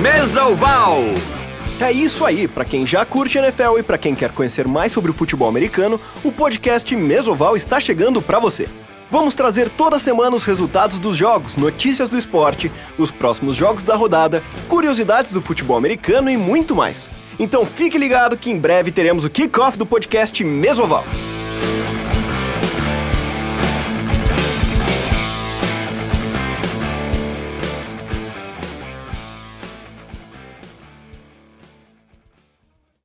Mesa Oval. É isso aí, pra quem já curte NFL e pra quem quer conhecer mais sobre o futebol americano, o podcast Mesoval está chegando pra você. Vamos trazer toda semana os resultados dos jogos, notícias do esporte, os próximos jogos da rodada, curiosidades do futebol americano e muito mais. Então fique ligado que em breve teremos o kickoff do podcast Mesoval.